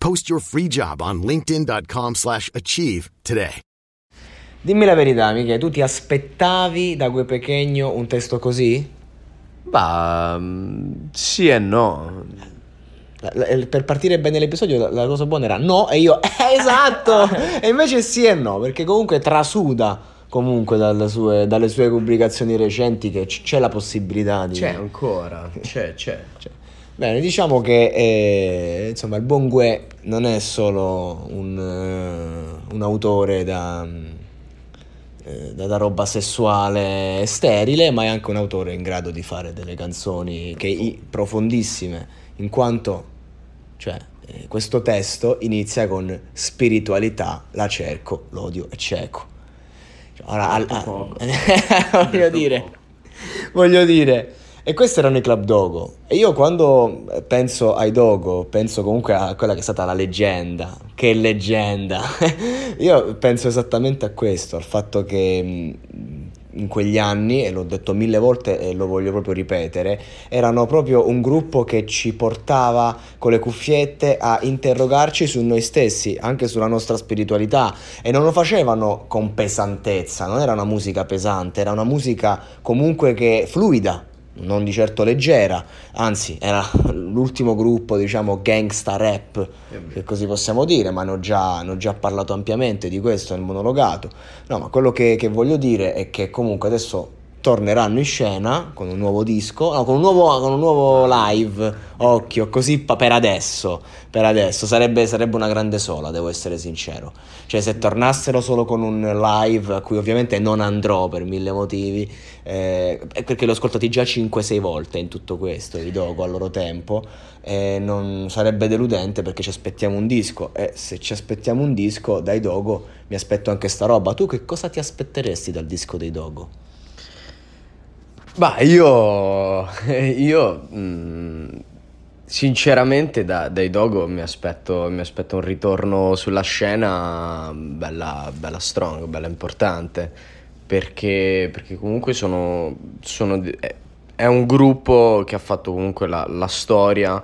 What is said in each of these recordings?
Post your free job on linkedin.com/achieve slash achieve today. Dimmi la verità, Michele, tu ti aspettavi da quel pechegno un testo così? Bah, mm, sì e no. La- la- per partire bene l'episodio la, la cosa buona era no e io eh, esatto e invece sì e no perché comunque trasuda comunque dalle sue, dalle sue pubblicazioni recenti che c- c'è la possibilità di C'è ancora, c'è, c'è. Cioè, Bene, diciamo che eh, insomma il buon Gue non è solo un, eh, un autore da, eh, da, da roba sessuale sterile, ma è anche un autore in grado di fare delle canzoni che, profondissime, in quanto cioè, eh, questo testo inizia con spiritualità, la cerco, l'odio è cieco. Cioè, Ora, al- a- voglio dire, voglio dire, e questi erano i Club Dogo. E io quando penso ai Dogo, penso comunque a quella che è stata la leggenda. Che leggenda! io penso esattamente a questo, al fatto che mh, in quegli anni, e l'ho detto mille volte e lo voglio proprio ripetere, erano proprio un gruppo che ci portava con le cuffiette a interrogarci su noi stessi, anche sulla nostra spiritualità e non lo facevano con pesantezza, non era una musica pesante, era una musica comunque che fluida, non di certo leggera, anzi era l'ultimo gruppo, diciamo, gangsta rap, che così possiamo dire, ma ne ho già, ne ho già parlato ampiamente di questo nel monologato. No, ma quello che, che voglio dire è che comunque adesso torneranno in scena con un nuovo disco, no, con un nuovo, con un nuovo live, occhio, così per adesso, per adesso, sarebbe, sarebbe una grande sola, devo essere sincero. Cioè se tornassero solo con un live, a cui ovviamente non andrò per mille motivi, eh, perché l'ho ascoltati già 5-6 volte in tutto questo, i Dogo al loro tempo, e non sarebbe deludente perché ci aspettiamo un disco e se ci aspettiamo un disco dai Dogo mi aspetto anche sta roba. Tu che cosa ti aspetteresti dal disco dei Dogo? Bah, io, io mm, sinceramente da- dai Dogo mi aspetto, mi aspetto un ritorno sulla scena bella, bella strong, bella importante, perché, perché comunque sono, sono è, un gruppo che ha fatto comunque la, la storia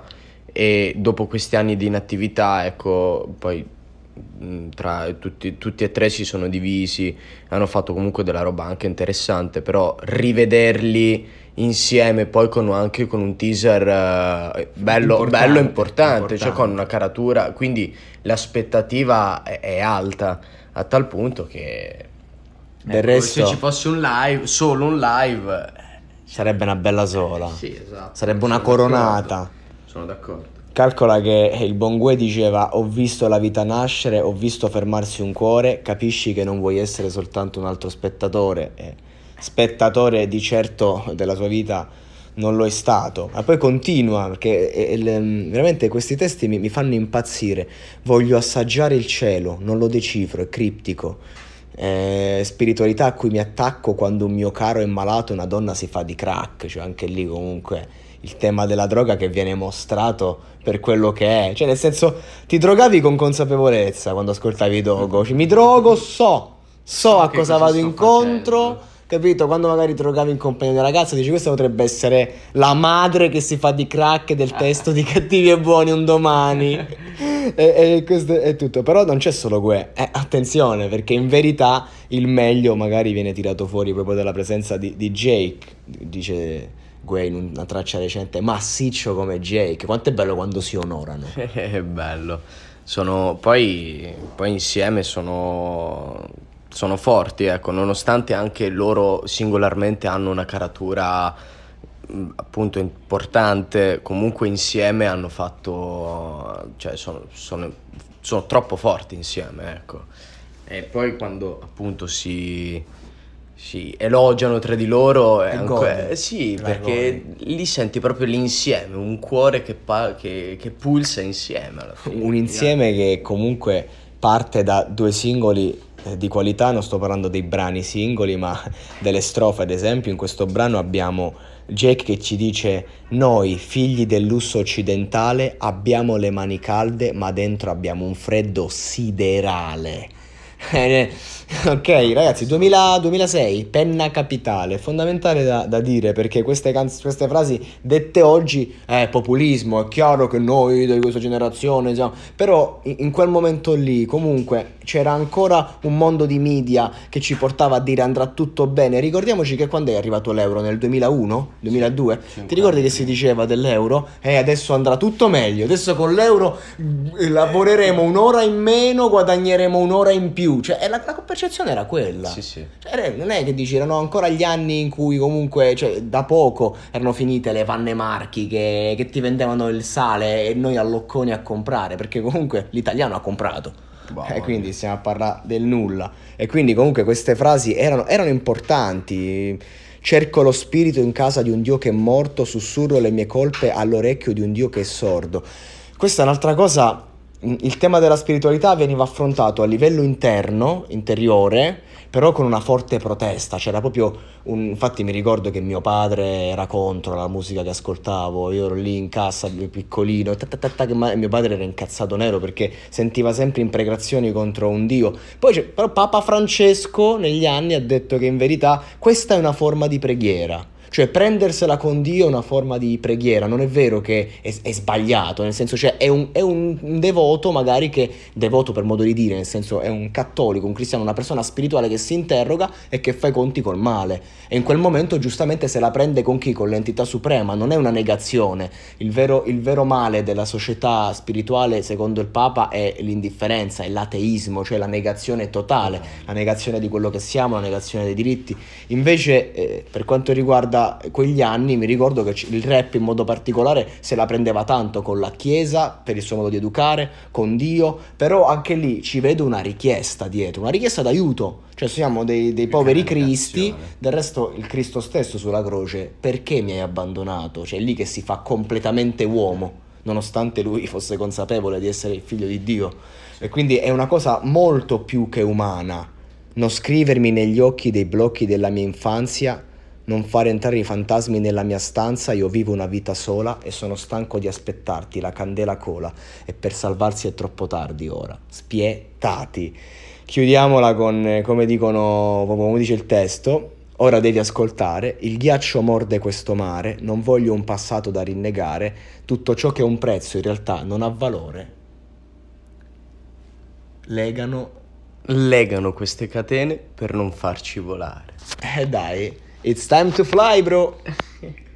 e dopo questi anni di inattività, ecco, poi mh, tra tutti, tutti e tre si sono divisi, hanno fatto comunque della roba anche interessante, però rivederli insieme poi con, anche con un teaser eh, bello, Importante, bello importante, cioè importante. con una caratura, quindi l'aspettativa è, è alta a tal punto che Del ecco, resto- se ci fosse un live, solo un live, Sarebbe una bella sola. sì, esatto. Sarebbe una Sono coronata. d'accordo, Sono d'accordo. Calcola che il buon Gue diceva ho visto la vita nascere, ho visto fermarsi un cuore, capisci che non vuoi essere soltanto un altro spettatore. E spettatore di certo della sua vita non lo è stato. Ma poi continua, perché eh, il- veramente questi testi mi, mi fanno impazzire. Voglio assaggiare il cielo, non lo decifro, è criptico. Eh, spiritualità a cui mi attacco quando un mio caro è malato e una donna si fa di crack, cioè anche lì comunque il tema della droga che viene mostrato per quello che è, cioè nel senso ti drogavi con consapevolezza quando ascoltavi Dogo, Cioè, mi drogo, so, so a che cosa vado incontro, facendo. Capito? Quando magari ti drogavi in compagnia di una ragazza dici questa potrebbe essere la madre che si fa di crack del testo di Cattivi e Buoni un domani. e, e questo è tutto, però non c'è solo Gue, eh, attenzione perché in verità il meglio magari viene tirato fuori proprio dalla presenza di, di Jake, dice Gue in una traccia recente, massiccio come Jake, quanto è bello quando si onorano. È bello. Sono, poi, poi insieme sono, sono forti, ecco, nonostante anche loro singolarmente hanno una caratura appunto importante, comunque insieme hanno fatto, cioè sono, sono, sono troppo forti insieme, ecco. E poi quando appunto si, si elogiano tra di loro, è ancora, sì, perché lì senti proprio l'insieme, un cuore che, pa- che, che pulsa insieme. Alla fine. Un insieme che comunque parte da due singoli eh, di qualità, non sto parlando dei brani singoli, ma delle strofe, ad esempio, in questo brano abbiamo Jake che ci dice noi, figli del lusso occidentale, abbiamo le mani calde, ma dentro abbiamo un freddo siderale. Eh, ok, ragazzi, 2000, 2006, penna capitale, fondamentale da, da dire perché queste, canz- queste, frasi dette oggi, eh, populismo, è chiaro che noi di questa generazione, diciamo, però in, quel momento lì comunque c'era ancora un mondo di media che ci portava a dire andrà tutto bene. Ricordiamoci che quando è arrivato l'euro, nel 2001, 2002, ti ricordi che si diceva dell'euro? Eh, adesso andrà tutto meglio, adesso con l'euro mm, lavoreremo un'ora in meno, guadagneremo un'ora in più, cioè la, la percezione era quella. Sì, sì. Cioè, non è che dici, erano ancora gli anni in cui comunque, cioè, da poco erano finite le panne marchi che, che ti vendevano il sale e noi allocconi a comprare, perché comunque l'italiano ha comprato. Wow, e quindi stiamo a parlare del nulla. E quindi comunque queste frasi erano, erano importanti. Cerco lo spirito in casa di un Dio che è morto, sussurro le mie colpe all'orecchio di un Dio che è sordo. Questa è un'altra cosa il tema della spiritualità veniva affrontato a livello interno, interiore, però con una forte protesta. C'era proprio un. Infatti, mi ricordo che mio padre era contro la musica che ascoltavo. Io ero lì in casa, piccolino, che mio padre era incazzato nero perché sentiva sempre imprecazioni contro un dio. Poi, però, Papa Francesco negli anni ha detto che in verità questa è una forma di preghiera cioè prendersela con Dio è una forma di preghiera, non è vero che è, è sbagliato, nel senso cioè è un, è un, devoto magari che, devoto per modo di dire, nel senso è un cattolico, un cristiano, una persona spirituale che si interroga e che fa i conti col male. E in quel momento giustamente se la prende con chi? Con l'entità suprema, non è una negazione. Il vero, il vero male della società spirituale, secondo il Papa, è l'indifferenza, è l'ateismo, cioè la negazione totale, la negazione di quello che siamo, la negazione dei diritti. Invece eh, per quanto riguarda quegli anni mi ricordo che il rap in modo particolare se la prendeva tanto con la Chiesa per il suo modo di educare, con Dio, però anche lì ci vedo una richiesta dietro, una richiesta d'aiuto, cioè siamo dei, dei poveri cristi, del resto il Cristo stesso sulla croce, perché mi hai abbandonato? Cioè è lì che si fa completamente uomo, nonostante lui fosse consapevole di essere il figlio di Dio. E quindi è una cosa molto più che umana. Non scrivermi negli occhi dei blocchi della mia infanzia non fare entrare i fantasmi nella mia stanza, io vivo una vita sola e sono stanco di aspettarti, la candela cola e per salvarsi è troppo tardi ora. Spietati. Chiudiamola con, come dicono, come dice il testo, ora devi ascoltare, il ghiaccio morde questo mare, non voglio un passato da rinnegare, tutto ciò che ha un prezzo in realtà non ha valore. Legano legano queste catene per non farci volare. Eh dai, It's time to fly, bro!